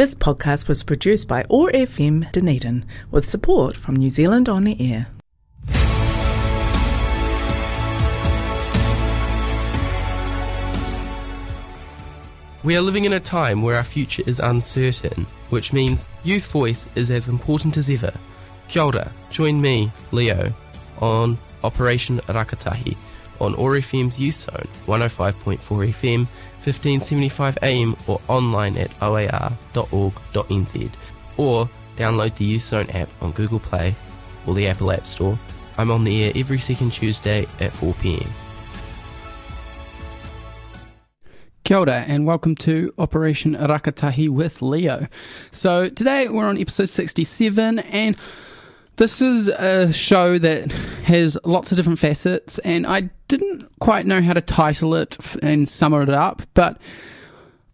This podcast was produced by OAR FM Dunedin with support from New Zealand On the Air. We are living in a time where our future is uncertain, which means youth voice is as important as ever. Kia ora, join me, Leo, on Operation Rakatahi on OAR FM's Youth Zone, 105.4 FM 1575 AM or online at oar.org.nz or download the Youth Zone app on Google Play or the Apple App Store. I'm on the air every second Tuesday at 4pm. Kia ora and welcome to Operation Rakatahi with Leo. So today we're on episode 67 and this is a show that has lots of different facets, and I didn't quite know how to title it and sum it up, but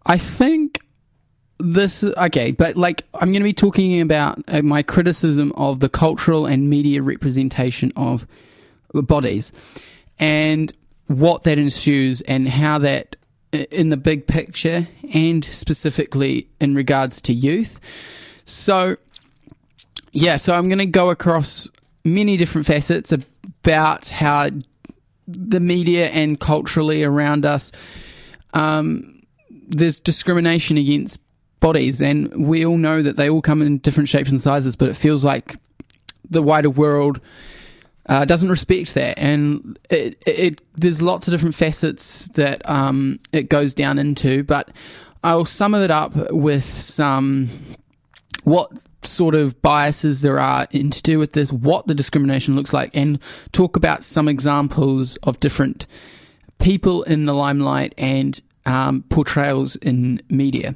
I think this okay but like i'm going to be talking about uh, my criticism of the cultural and media representation of bodies and what that ensues and how that in the big picture and specifically in regards to youth. So yeah, so I'm going to go across many different facets about how the media and culturally around us, um, there's discrimination against bodies, and we all know that they all come in different shapes and sizes, but it feels like the wider world uh, doesn't respect that, and it, it, it, there's lots of different facets that um, it goes down into, but I'll sum it up with some what sort of biases there are in to do with this, what the discrimination looks like, and talk about some examples of different people in the limelight and um, portrayals in media.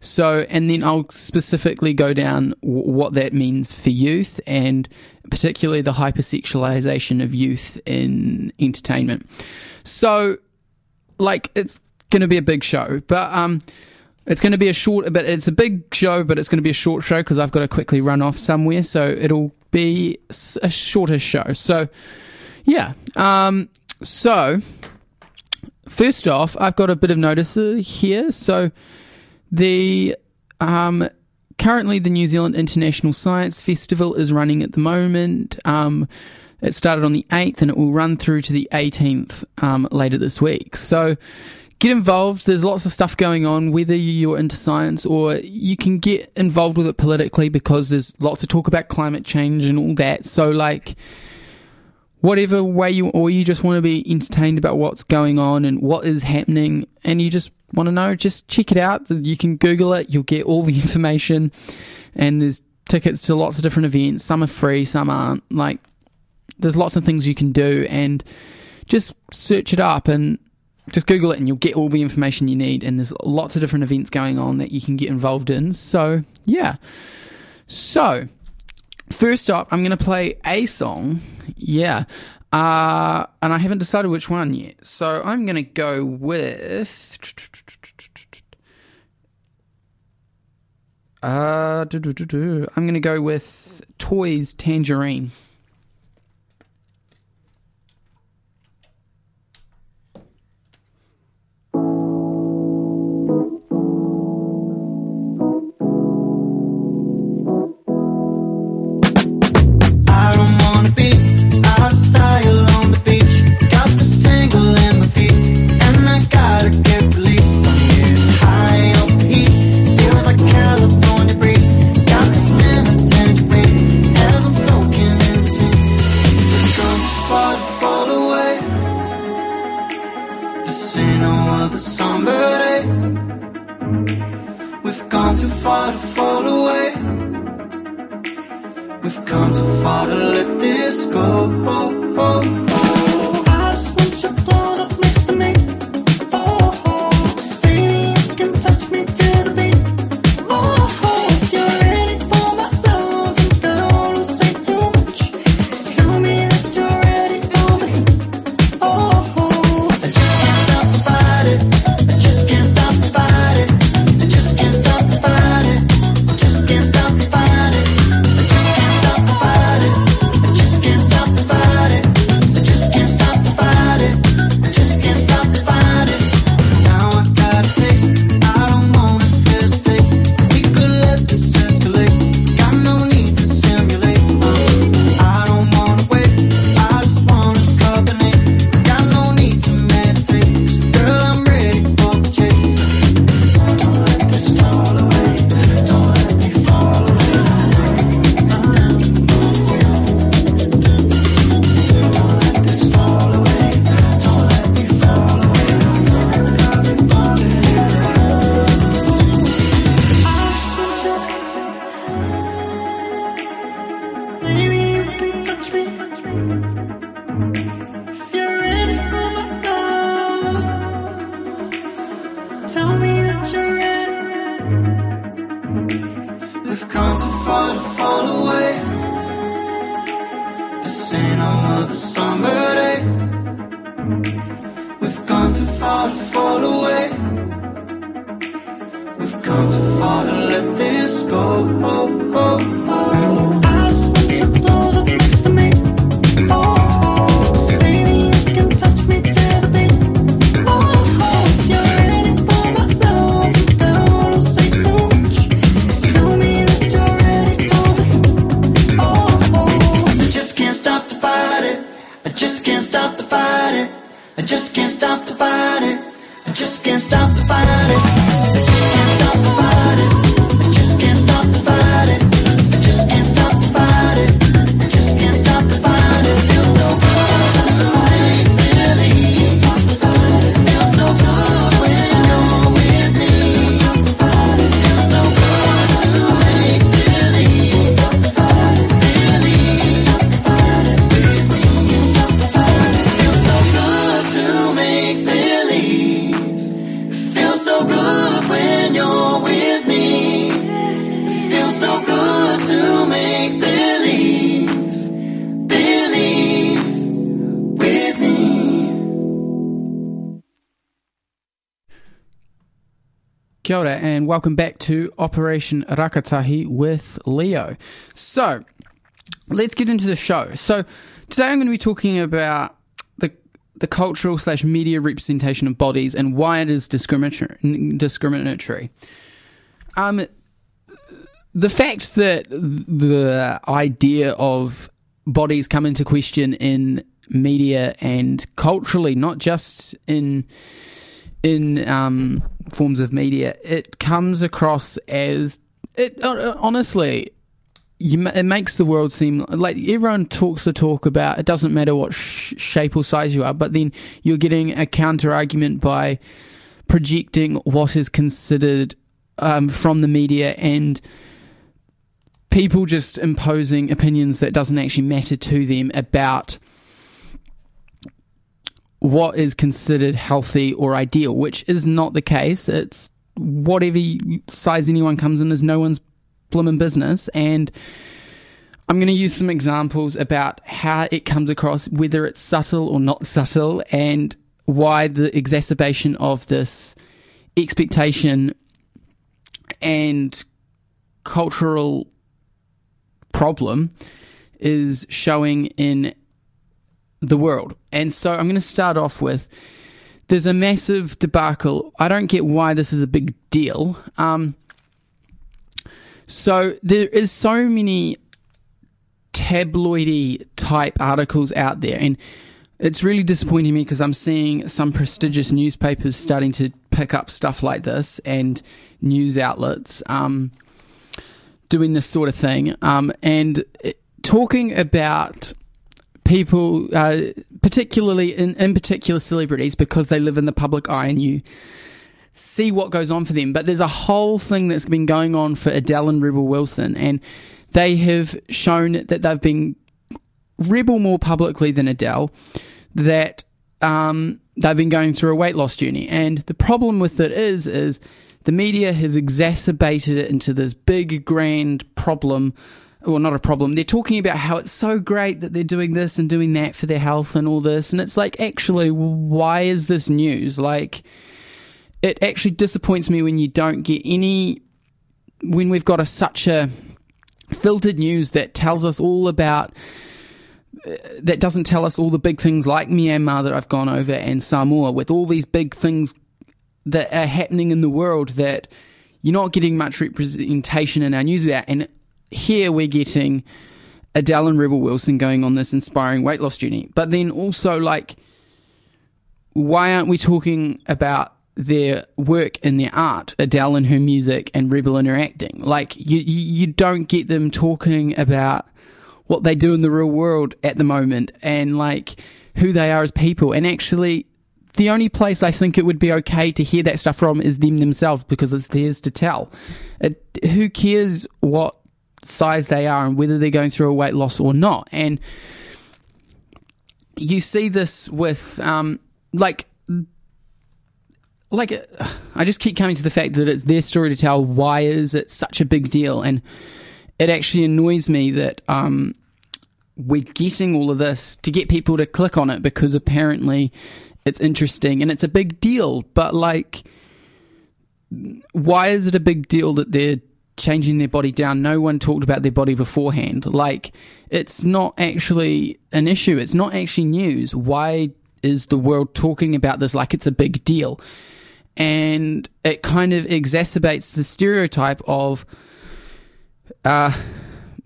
So, and then I'll specifically go down w- what that means for youth and particularly the hypersexualization of youth in entertainment. So, like, it's going to be a big show, but um, it's going to be a short, but it's a big show, but it's going to be a short show because I've got to quickly run off somewhere. So it'll be a shorter show. So, yeah. Um, so, first off, I've got a bit of notice here. So, the um, currently the New Zealand International Science Festival is running at the moment. Um, it started on the 8th and it will run through to the 18th um, later this week. So, get involved. There's lots of stuff going on, whether you're into science or you can get involved with it politically because there's lots of talk about climate change and all that. So, like, whatever way you, or you just want to be entertained about what's going on and what is happening, and you just want to know, just check it out. You can Google it, you'll get all the information, and there's tickets to lots of different events. Some are free, some aren't. Like, there's lots of things you can do, and just search it up and just Google it and you'll get all the information you need. And there's lots of different events going on that you can get involved in. So, yeah. So, first up, I'm going to play a song. Yeah. Uh, and I haven't decided which one yet. So, I'm going to go with. Uh, I'm going to go with Toys Tangerine. I just can't Kia ora and welcome back to Operation Rakatahi with Leo. So, let's get into the show. So, today I'm going to be talking about the the cultural slash media representation of bodies and why it is discriminatory. discriminatory. Um, the fact that the idea of bodies come into question in media and culturally, not just in in um, forms of media, it comes across as it uh, honestly. You, it makes the world seem like everyone talks the talk about it doesn't matter what sh- shape or size you are, but then you're getting a counter argument by projecting what is considered um, from the media and people just imposing opinions that doesn't actually matter to them about what is considered healthy or ideal, which is not the case. It's whatever size anyone comes in is no one's blooming business. And I'm going to use some examples about how it comes across, whether it's subtle or not subtle, and why the exacerbation of this expectation and cultural problem is showing in the world. And so I'm going to start off with there's a massive debacle. I don't get why this is a big deal. Um, so there is so many tabloidy type articles out there, and it's really disappointing me because I'm seeing some prestigious newspapers starting to pick up stuff like this and news outlets um, doing this sort of thing, um, and it, talking about people, uh, particularly in, in particular celebrities, because they live in the public eye and you see what goes on for them. But there's a whole thing that's been going on for Adele and Rebel Wilson, and they have shown that they've been Rebel more publicly than Adele, that um, they've been going through a weight loss journey. And the problem with it is, is the media has exacerbated it into this big, grand problem well, not a problem. They're talking about how it's so great that they're doing this and doing that for their health and all this. And it's like, actually, why is this news? Like, it actually disappoints me when you don't get any, when we've got a, such a filtered news that tells us all about, uh, that doesn't tell us all the big things like Myanmar that I've gone over and Samoa with all these big things that are happening in the world that you're not getting much representation in our news about. And here we're getting Adele and Rebel Wilson going on this inspiring weight loss journey. But then also, like, why aren't we talking about their work in their art, Adele and her music and Rebel in her acting? Like, you, you, you don't get them talking about what they do in the real world at the moment and, like, who they are as people. And actually, the only place I think it would be okay to hear that stuff from is them themselves because it's theirs to tell. It, who cares what size they are and whether they're going through a weight loss or not. And you see this with, um, like, like uh, I just keep coming to the fact that it's their story to tell. Why is it such a big deal? And it actually annoys me that um, we're getting all of this to get people to click on it because apparently it's interesting and it's a big deal. But like, why is it a big deal that they're changing their body down? No one talked about their body beforehand. Like, it's not actually an issue. It's not actually news. Why is the world talking about this like it's a big deal? And it kind of exacerbates the stereotype of uh,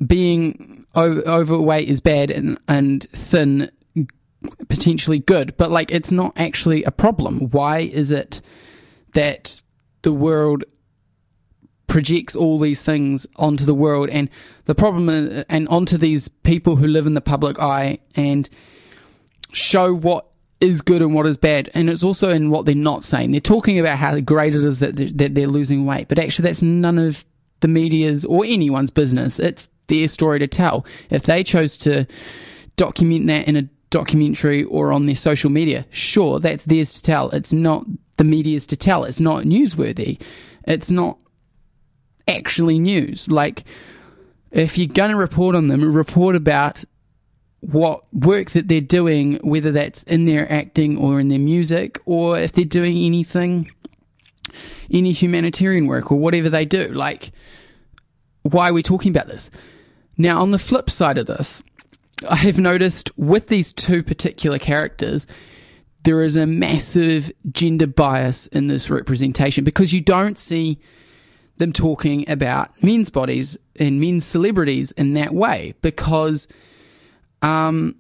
being o- overweight is bad and, and thin potentially good. But like, it's not actually a problem. Why is it that the world projects all these things onto the world. And the problem is, and onto these people who live in the public eye and show what is good and what is bad. And it's also in what they're not saying. They're talking about how great it is that that they're losing weight. But actually that's none of the media's or anyone's business. It's their story to tell. If they chose to document that in a documentary or on their social media sure that's theirs to tell. It's not the media's to tell. It's not newsworthy. It's not actually news. Like, if you're going to report on them, report about what work that they're doing, whether that's in their acting or in their music, or if they're doing anything, any humanitarian work or whatever they do. Like, why are we talking about this? Now, on the flip side of this, I have noticed with these two particular characters, there is a massive gender bias in this representation because you don't see them talking about men's bodies and men's celebrities in that way because um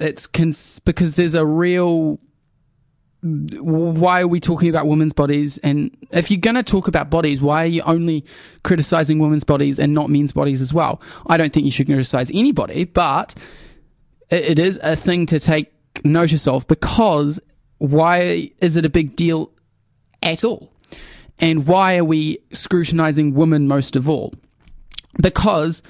it's cons- because there's a real why are we talking about women's bodies? And if you're going to talk about bodies why are you only criticizing women's bodies and not men's bodies as well? I don't think you should criticize anybody but it, it is a thing to take notice of because why is it a big deal at all and why are we scrutinizing women most of all? Because,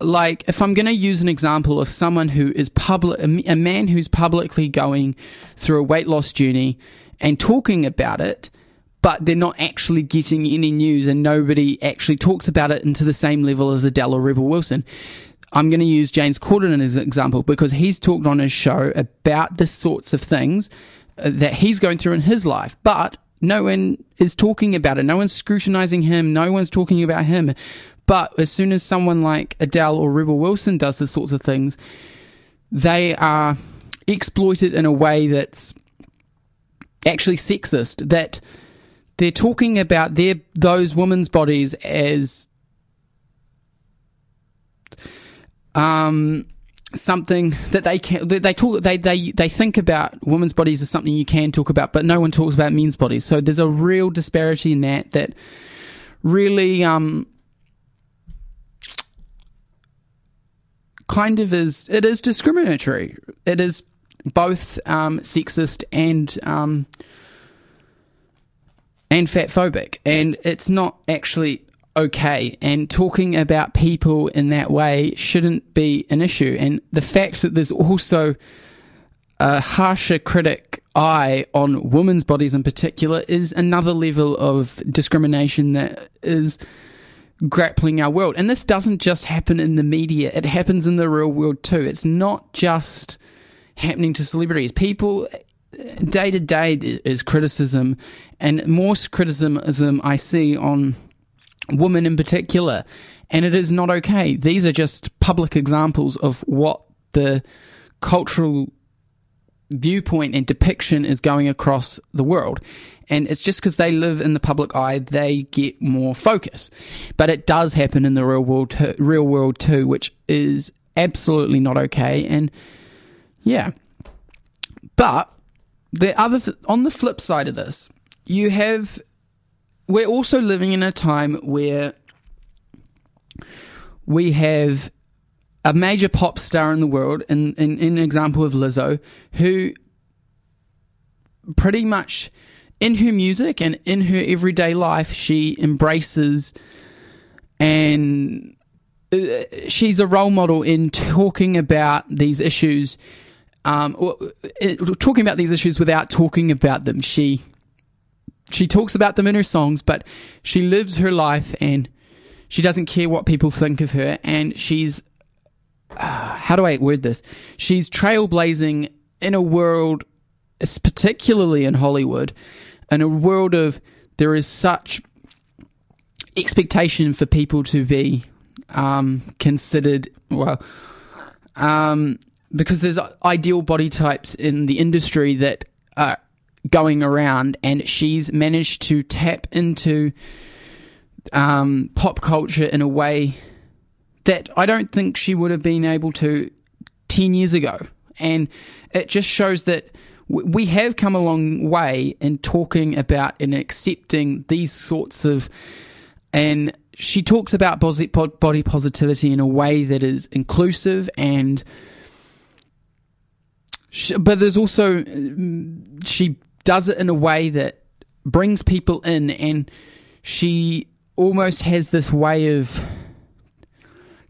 like, if I'm going to use an example of someone who is public, a man who's publicly going through a weight loss journey and talking about it, but they're not actually getting any news and nobody actually talks about it into the same level as Adele or Rebel Wilson. I'm going to use James Corden as an example because he's talked on his show about the sorts of things uh, that he's going through in his life, but no one is talking about it. No one's scrutinizing him. No one's talking about him. But as soon as someone like Adele or Rebel Wilson does this sorts of things, they are exploited in a way that's actually sexist. That they're talking about their those women's bodies as um something that they can they talk they they they think about women's bodies as something you can talk about but no one talks about men's bodies. So there's a real disparity in that that really um kind of is it is discriminatory. It is both um sexist and um and fat phobic and it's not actually okay and talking about people in that way shouldn't be an issue. And the fact that there's also a harsher critic eye on women's bodies in particular is another level of discrimination that is grappling our world. And this doesn't just happen in the media it happens in the real world too. It's not just happening to celebrities. People day to day is criticism and more criticism i see on women in particular. And it is not okay. These are just public examples of what the cultural viewpoint and depiction is going across the world. And it's just because they live in the public eye, they get more focus. But it does happen in the real world, real world too, which is absolutely not okay. And yeah, but the other th- on the flip side of this, you have we're also living in a time where we have a major pop star in the world, in, in, in an example of Lizzo, who pretty much in her music and in her everyday life, she embraces and uh, she's a role model in talking about these issues, um, talking about these issues without talking about them. She she talks about them in her songs, but she lives her life and she doesn't care what people think of her. And she's, uh, how do I word this? She's trailblazing in a world, particularly in Hollywood, in a world of there is such expectation for people to be um, considered well um, because there's ideal body types in the industry that are going around, and she's managed to tap into um, pop culture in a way that I don't think she would have been able to 10 years ago. And it just shows that we have come a long way in talking about and accepting these sorts of. And she talks about body positivity in a way that is inclusive and. Sh- But there's also. mm, She does it in a way that brings people in, and she almost has this way of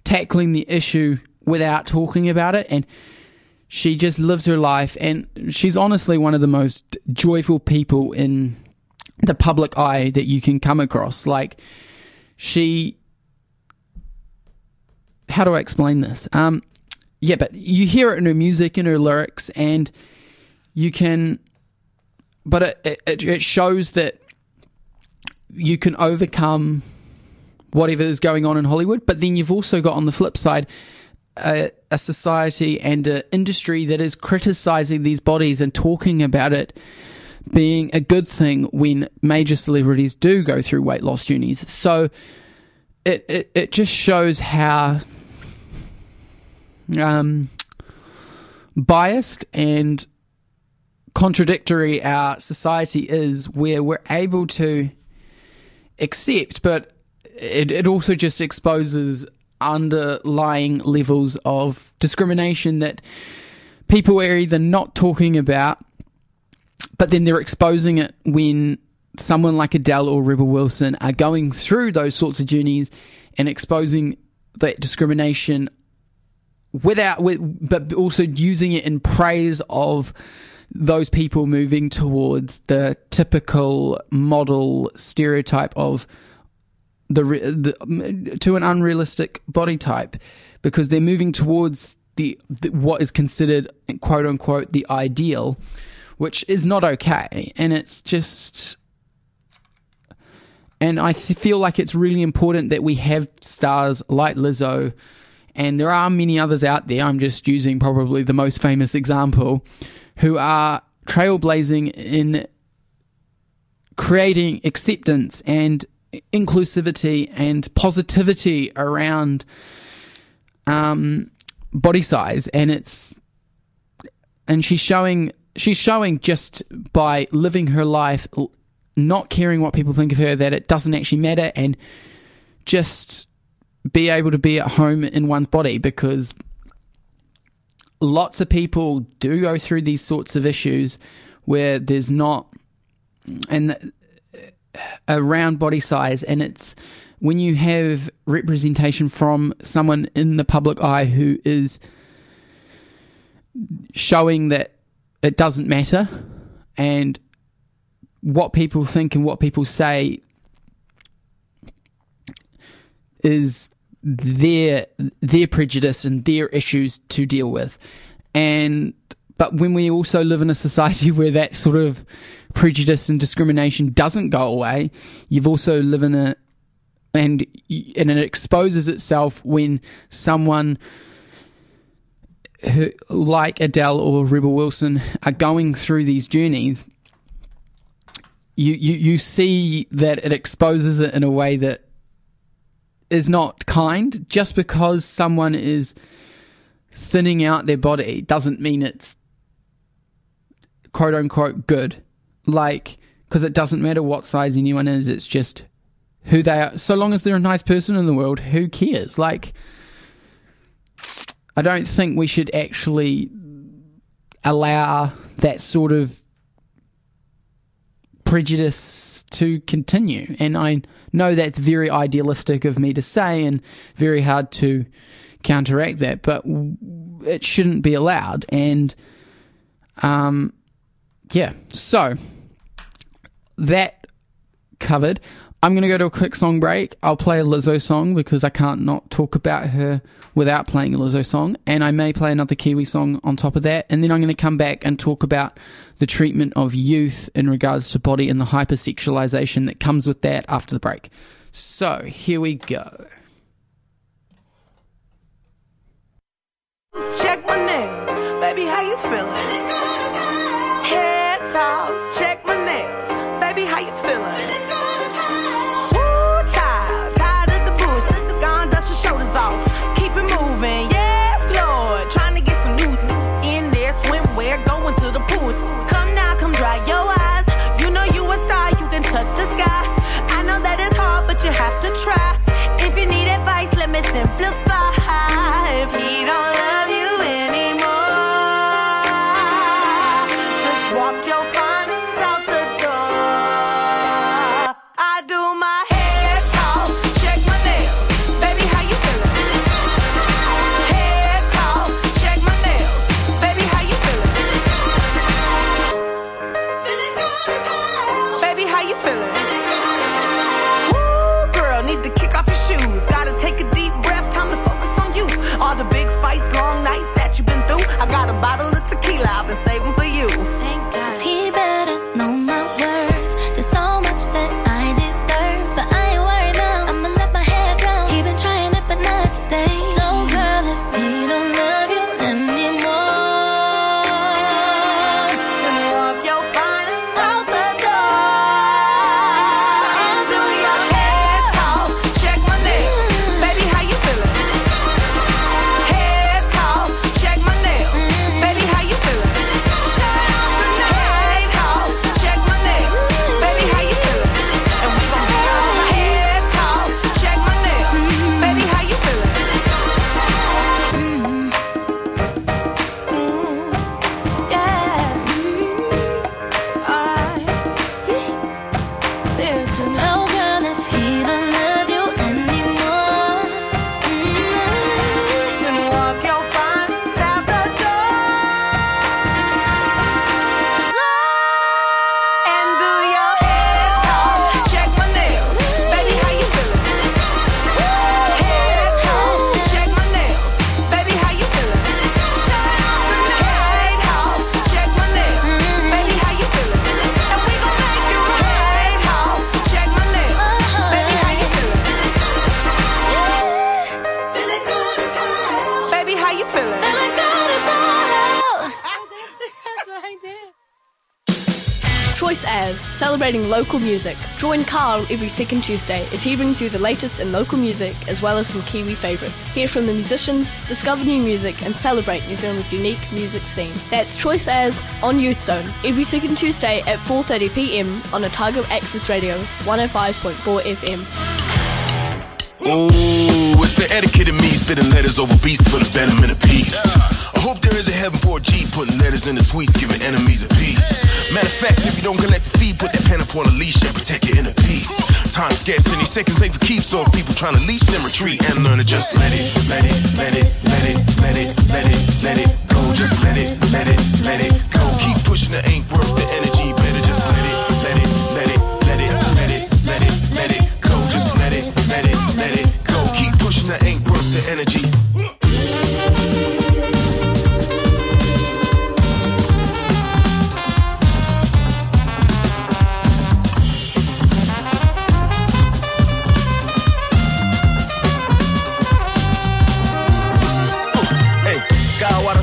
tackling the issue without talking about it and she just lives her life and she's honestly one of the most joyful people in the public eye that you can come across. Like she how do i explain this? Um yeah but you hear it in her music in her lyrics and you can but it, it, it shows that you can overcome whatever is going on in Hollywood. But then you've also got on the flip side a, a society and an industry that is criticizing these bodies and talking about it being a good thing when major celebrities do go through weight loss journeys. So it it, it just shows how um, biased and contradictory our society is where we're able to accept, but it, it also just exposes underlying levels of discrimination that people are either not talking about, but then they're exposing it when someone like Adele or Rebel Wilson are going through those sorts of journeys and exposing that discrimination without with but also using it in praise of those people moving towards the typical model stereotype of the, the to an unrealistic body type because they're moving towards the, the what is considered quote unquote the ideal which is not okay. And it's just and I feel like it's really important that we have stars like Lizzo and there are many others out there. I'm just using probably the most famous example who are trailblazing in creating acceptance and inclusivity and positivity around um, body size. And it's and she's showing she's showing just by living her life not caring what people think of her that it doesn't actually matter and just be able to be at home in one's body because lots of people do go through these sorts of issues where there's not and around body size. And it's when you have representation from someone in the public eye who is showing that it doesn't matter and what people think and what people say is their their prejudice and their issues to deal with. And but when we also live in a society where that sort of prejudice and discrimination doesn't go away you've also live in a and and it exposes itself when someone who, like Adele or Rebel Wilson are going through these journeys you, you you see that it exposes it in a way that is not kind. Just because someone is thinning out their body doesn't mean it's quote unquote good. Like because it doesn't matter what size anyone is it's just who they are. So long as they're a nice person in the world who cares? Like i don't think we should actually allow that sort of prejudice to continue. And I know that's very idealistic of me to say and very hard to counteract that, but it shouldn't be allowed. And um, yeah, so that covered. I'm going to go to a quick song break. I'll play a Lizzo song because I can't not talk about her without playing a Lizzo song. And I may play another Kiwi song on top of that. And then I'm going to come back and talk about the treatment of youth in regards to body and the hypersexualization that comes with that after the break. So here we go. Check my nails, baby. How you feeling? Head toss, simplify. Choice Airs, celebrating local music. Join Carl every second Tuesday as he brings you the latest in local music as well as some Kiwi favourites. Hear from the musicians, discover new music, and celebrate New Zealand's unique music scene. That's Choice Airs on Youth Zone every second Tuesday at 4:30 p.m. on Otago Access Radio 105.4 FM. Ooh, it's the etiquette of me spitting letters over beats for the venom in a piece. Hope there is a heaven for a G putting letters in the tweets, giving enemies a peace. Matter of fact, if you don't collect the fee, put that pen up on a leash and protect your inner peace. Time scarce, these seconds ain't for keeps, so people trying to leash them retreat and learn to just let it, let it, let it, let it, let it, let it, let it go. Just let it, let it, let it go. Keep pushing, it ain't worth the energy. Better just let it, let it, let it, let it, let it, let it, let it go. Just let it, let it, let it go. Keep pushing, it ain't worth the energy.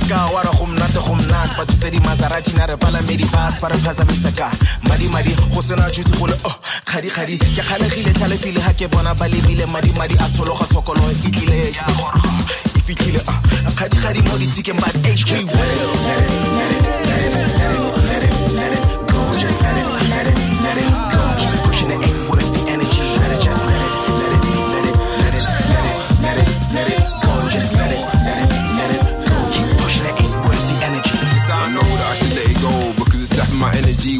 Skawara skawara gomnate gomnate batho tse di maserati na re palamedi bus ba re phazamisa ka madimadi go sena juice gole oh kgadikgadi ke kgalegile tlhalefile ga ke bona ba lebile madimadi a tshologa tshokolo e tlile ya goroga e fitlhile ah, kgadikgadi mo ditsikeng but hp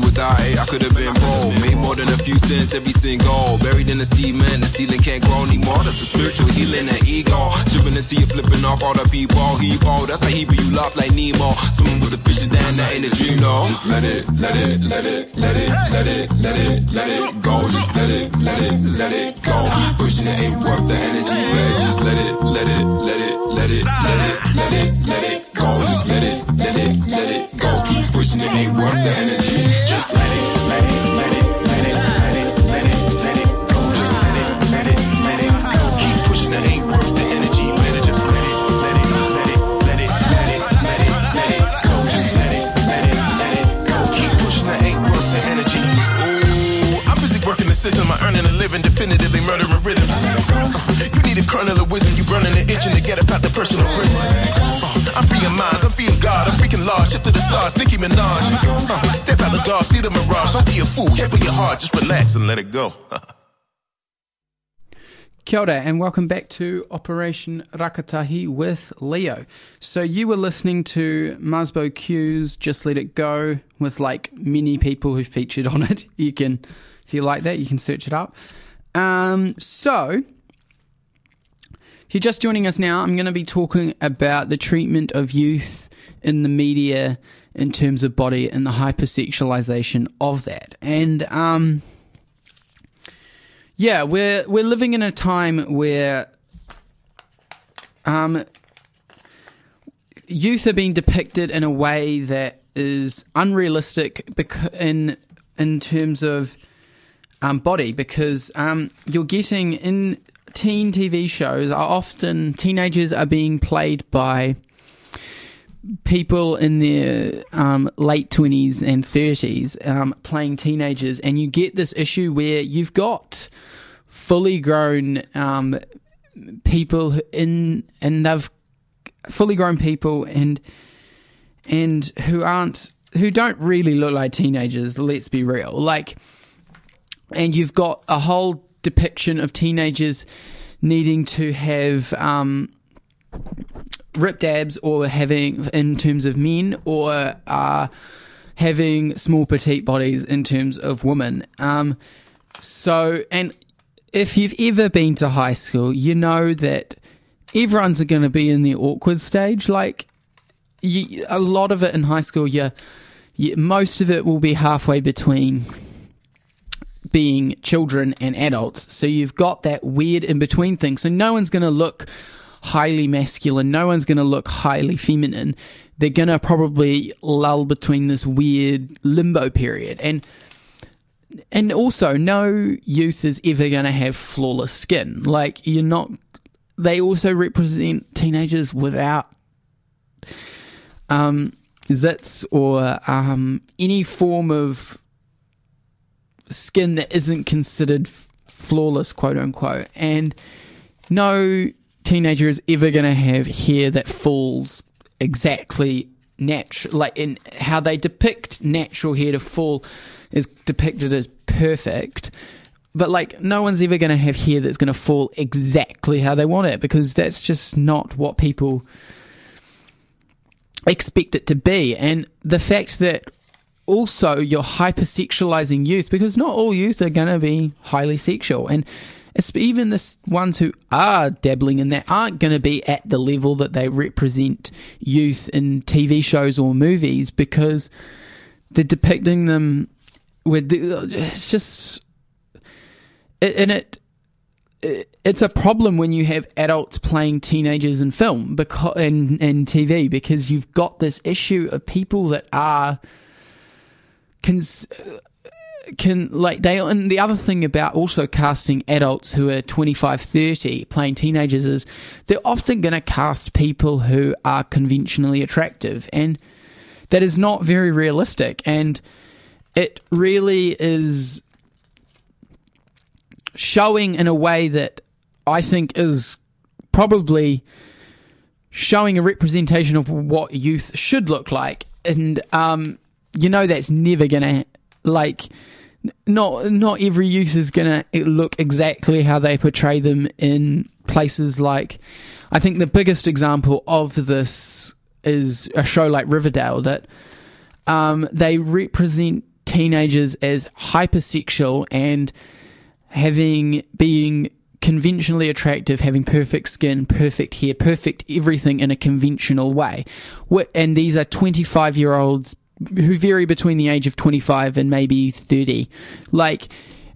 Without it, I could have been broke. Made more than a few cents, every single. Buried in the cement, the ceiling can't grow anymore. That's a spiritual healing and ego. And see you flipping off all the people. He ball, that's how he you lost like Nemo. Swimming with the fishes, damn, that ain't a dream, no. Just let it, let it, let it, let it, let it, let it, let it go. Just let it, let it, let it go. Keep pushing it, ain't worth the energy, man. Just let it, let it, let it, let it, let it, let it, let it go. Just let it, let it, let it go. Keep pushing it, ain't worth the energy. Just let it, let it, let it, let it, let it, let it, go. Just let it, let it, let it go. Keep pushing it, ain't worth the energy, let it, let it, let it, let it, let it, let it, let it go. Just let it, let it, let it go. Keep pushing it, ain't worth the energy. Ooh, I'm busy working the system, I'm earning a living, definitively murdering rhythms. Uh, you need a kernel of wisdom, you burning and itching to get about the personal prison. I'm freeing minds, I'm freeing God, I'm freaking large, ship to the stars, Nicki Minaj. Uh, step out the dark, see the mirage, don't be a fool, care for your heart, just relax and let it go. Kia ora, and welcome back to Operation Rakatahi with Leo. So you were listening to Mazbou Q's Just Let It Go with like many people who featured on it. You can, if you like that, you can search it up. Um, so if you're just joining us now, I'm going to be talking about the treatment of youth in the media in terms of body and the hypersexualization of that. And um, yeah, we're we're living in a time where um, youth are being depicted in a way that is unrealistic in in terms of um, body because um, you're getting in teen TV shows are often teenagers are being played by people in their um, late 20s and 30s um, playing teenagers. And you get this issue where you've got fully grown um, people in and they've fully grown people and and who aren't who don't really look like teenagers let's be real. Like and you've got a whole depiction of teenagers needing to have um, ripped abs or having in terms of men or uh, having small petite bodies in terms of women. Um, so and if you've ever been to high school you know that everyone's going to be in the awkward stage. Like you, a lot of it in high school you, you most of it will be halfway between being children and adults. So you've got that weird in between thing. So no one's going to look highly masculine, no one's going to look highly feminine. They're going to probably lull between this weird limbo period. And and also no youth is ever going to have flawless skin. Like you're not they also represent teenagers without um zits or um any form of skin that isn't considered flawless, quote unquote. And no teenager is ever going to have hair that falls exactly natural, like in how they depict natural hair to fall is depicted as perfect. But like, no one's ever going to have hair that's going to fall exactly how they want it because that's just not what people expect it to be. And the fact that also you're hypersexualizing youth because not all youth are going to be highly sexual. And it's even the ones who are dabbling in that aren't going to be at the level that they represent youth in TV shows or movies because they're depicting them with it's just and it, it it's a problem when you have adults playing teenagers in film because and, and TV because you've got this issue of people that are can can like they and the other thing about also casting adults who are 25 30 playing teenagers is they're often going to cast people who are conventionally attractive and that is not very realistic and it really is showing in a way that I think is probably showing a representation of what youth should look like and um you know that's never gonna like not not every youth is gonna look exactly how they portray them in places like I think the biggest example of this is a show like Riverdale that um, they represent teenagers as hypersexual and having being conventionally attractive, having perfect skin, perfect hair, perfect everything in a conventional way. And these are 25 year olds who vary between the age of 25 and maybe 30. Like,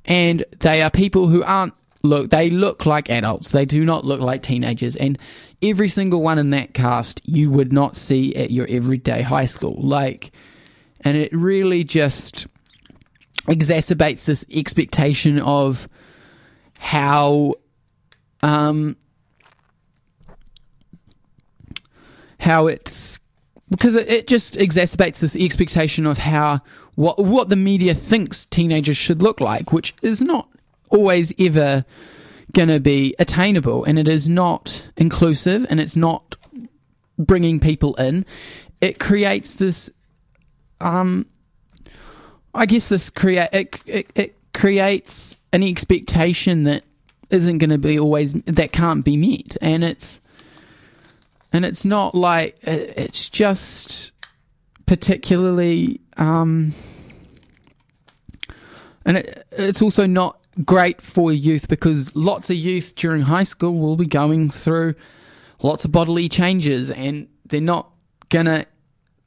and they are people who aren't look, they look like adults. They do not look like teenagers. And every single one in that cast you would not see at your everyday high school. Like, and it really just exacerbates this expectation of how um how it's because it, it just exacerbates this expectation of how what what the media thinks teenagers should look like which is not always ever going to be attainable and it is not inclusive and it's not bringing people in. It creates this um I guess this create it, it, it creates an expectation that isn't going to be always that can't be met, and it's and it's not like it's just particularly um, and it, it's also not great for youth because lots of youth during high school will be going through lots of bodily changes, and they're not gonna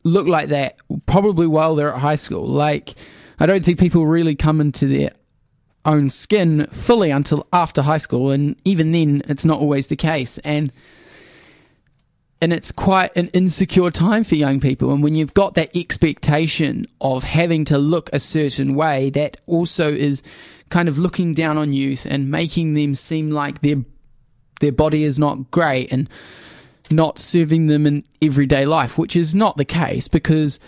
look like that probably while they're at high school. Like, I don't think people really come into their own skin fully until after high school, and even then, it's not always the case. And and it's quite an insecure time for young people. And when you've got that expectation of having to look a certain way, that also is kind of looking down on youth and making them seem like their their body is not great and not serving them in everyday life, which is not the case because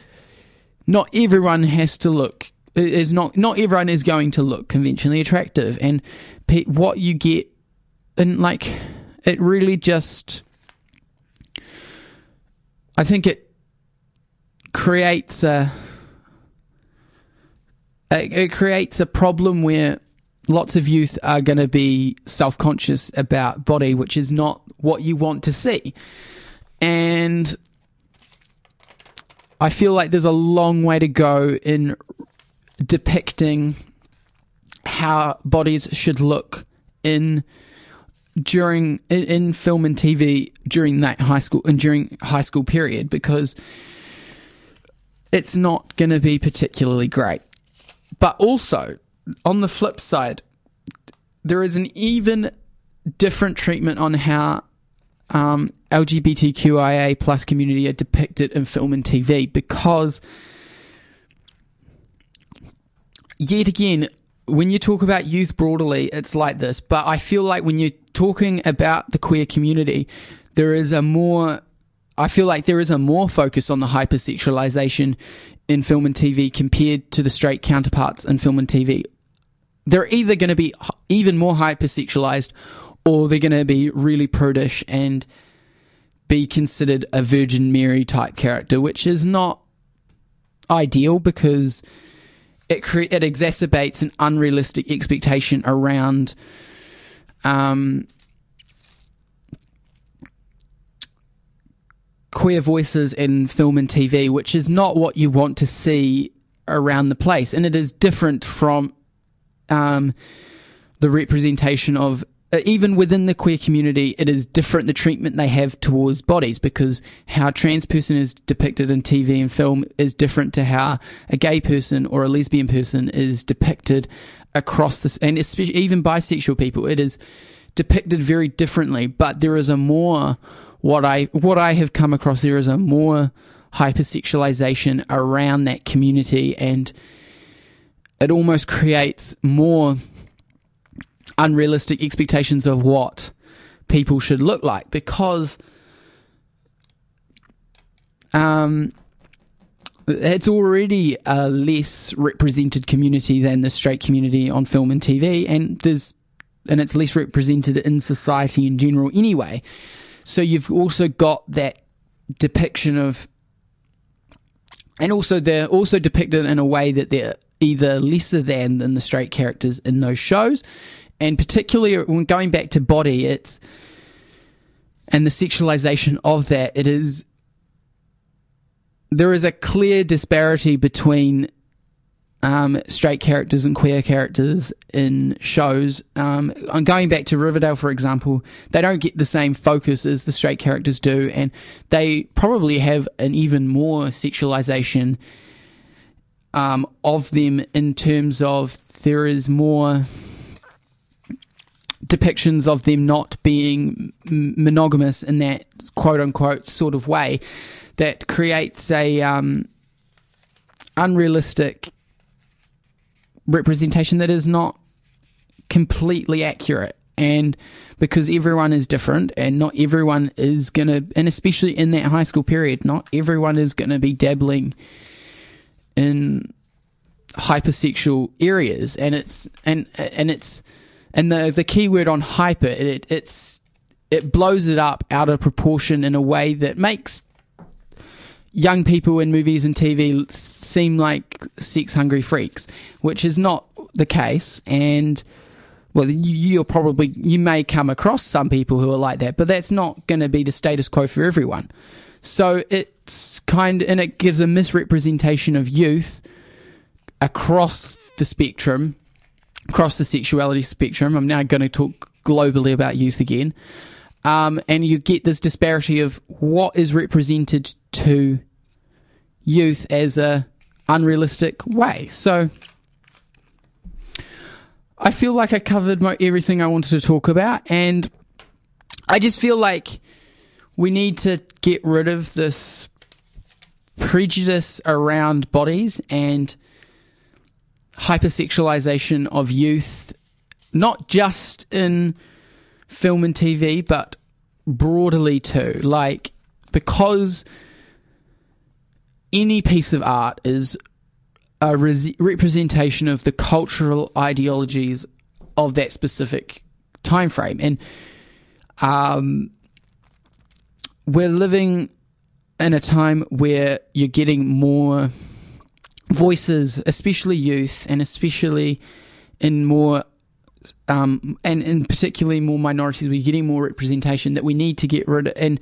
not everyone has to look is not not everyone is going to look conventionally attractive and pe- what you get and like it really just I think it creates a it, creates a problem where lots of youth are going to be self-conscious about body which is not what you want to see. And I feel like there's a long way to go in depicting how bodies should look in during in, in film and TV during that high school and during high school period because it's not going to be particularly great. But also, on the flip side, there is an even different treatment on how um, LGBTQIA plus community are depicted in film and TV because yet again, when you talk about youth broadly, it's like this. But I feel like when you're talking about the queer community, there is a more, I feel like there is a more focus on the hypersexualization in film and TV compared to the straight counterparts in film and TV. They're either going to be even more hypersexualized or they're going to be really prudish and be considered a Virgin Mary type character, which is not ideal because it cre- it exacerbates an unrealistic expectation around um, queer voices in film and TV, which is not what you want to see around the place, and it is different from um, the representation of Uh, even within the queer community, it is different the treatment they have towards bodies because how a trans person is depicted in TV and film is different to how a gay person or a lesbian person is depicted across this, and especially even bisexual people. It is depicted very differently, but there is a more what I what I have come across. There is a more hypersexualization around that community, and it almost creates more unrealistic expectations of what people should look like because um, it's already a less represented community than the straight community on film and TV, and there's and it's less represented in society in general anyway. So you've also got that depiction of, and also they're also depicted in a way that they're either lesser than than the straight characters in those shows, and particularly when going back to body, it's and the sexualization of that. It is there is a clear disparity between um, straight characters and queer characters in shows. Um, I'm going back to Riverdale, for example. They don't get the same focus as the straight characters do, and they probably have an even more sexualization um, of them in terms of there is more depictions of them not being monogamous in that quote unquote sort of way that creates a um, unrealistic representation that is not completely accurate. And because everyone is different and not everyone is going to and especially in that high school period not everyone is going to be dabbling in hypersexual areas. And it's and and it's and the the key word on hyper it it's it blows it up out of proportion in a way that makes young people in movies and TV seem like sex hungry freaks, which is not the case. And well, you, you're probably you may come across some people who are like that, but that's not going to be the status quo for everyone. So it's kind and it gives a misrepresentation of youth across the spectrum, across the sexuality spectrum. I'm now going to talk globally about youth again. Um, and you get this disparity of what is represented to youth as a unrealistic way. So I feel like I covered my, everything I wanted to talk about, and I just feel like we need to get rid of this prejudice around bodies and hypersexualization of youth, not just in film and TV, but broadly too. Like, because any piece of art is a res- representation of the cultural ideologies of that specific time frame, and um, we're living in a time where you're getting more voices, especially youth, and especially in more um, and in particularly more minorities, we're getting more representation that we need to get rid of, and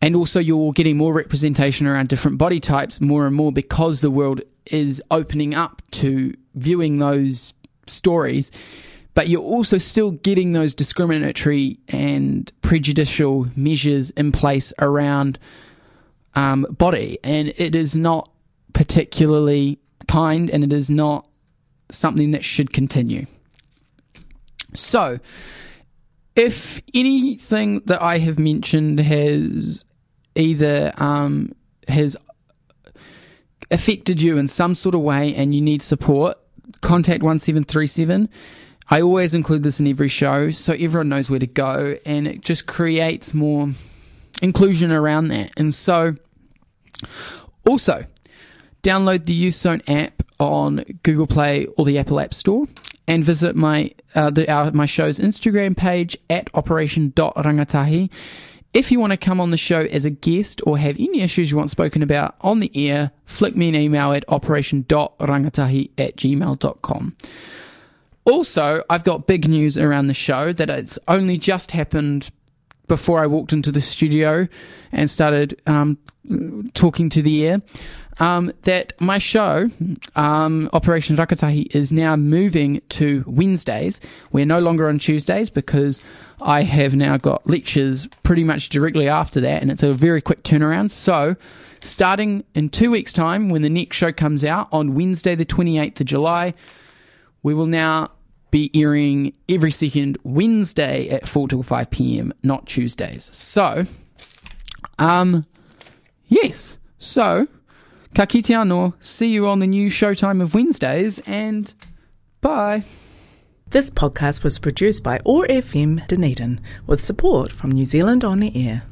and also you're getting more representation around different body types more and more because the world is opening up to viewing those stories. But you're also still getting those discriminatory and prejudicial measures in place around um, body, and it is not particularly kind, and it is not something that should continue. So, if anything that I have mentioned has either um, has affected you in some sort of way and you need support, contact 1737. I always include this in every show so everyone knows where to go and it just creates more inclusion around that. And so, also, download the Youth Zone app on Google Play or the Apple App Store and visit my uh, the, our, my show's Instagram page at operation.rangatahi. If you want to come on the show as a guest or have any issues you want spoken about on the air, flick me an email at operation.rangatahi at gmail.com. Also, I've got big news around the show that it's only just happened before I walked into the studio and started um, talking to the air. Um, that my show, um, Operation Rakatahi, is now moving to Wednesdays. We're no longer on Tuesdays because I have now got lectures pretty much directly after that, and it's a very quick turnaround. So, starting in two weeks' time, when the next show comes out on Wednesday, the 28th of July, we will now be airing every second Wednesday at 4 till 5 p.m., not Tuesdays. So, um, yes. So, ka kite anō. See you on the new showtime of Wednesdays, and bye. This podcast was produced by OAR FM Dunedin with support from New Zealand On the Air.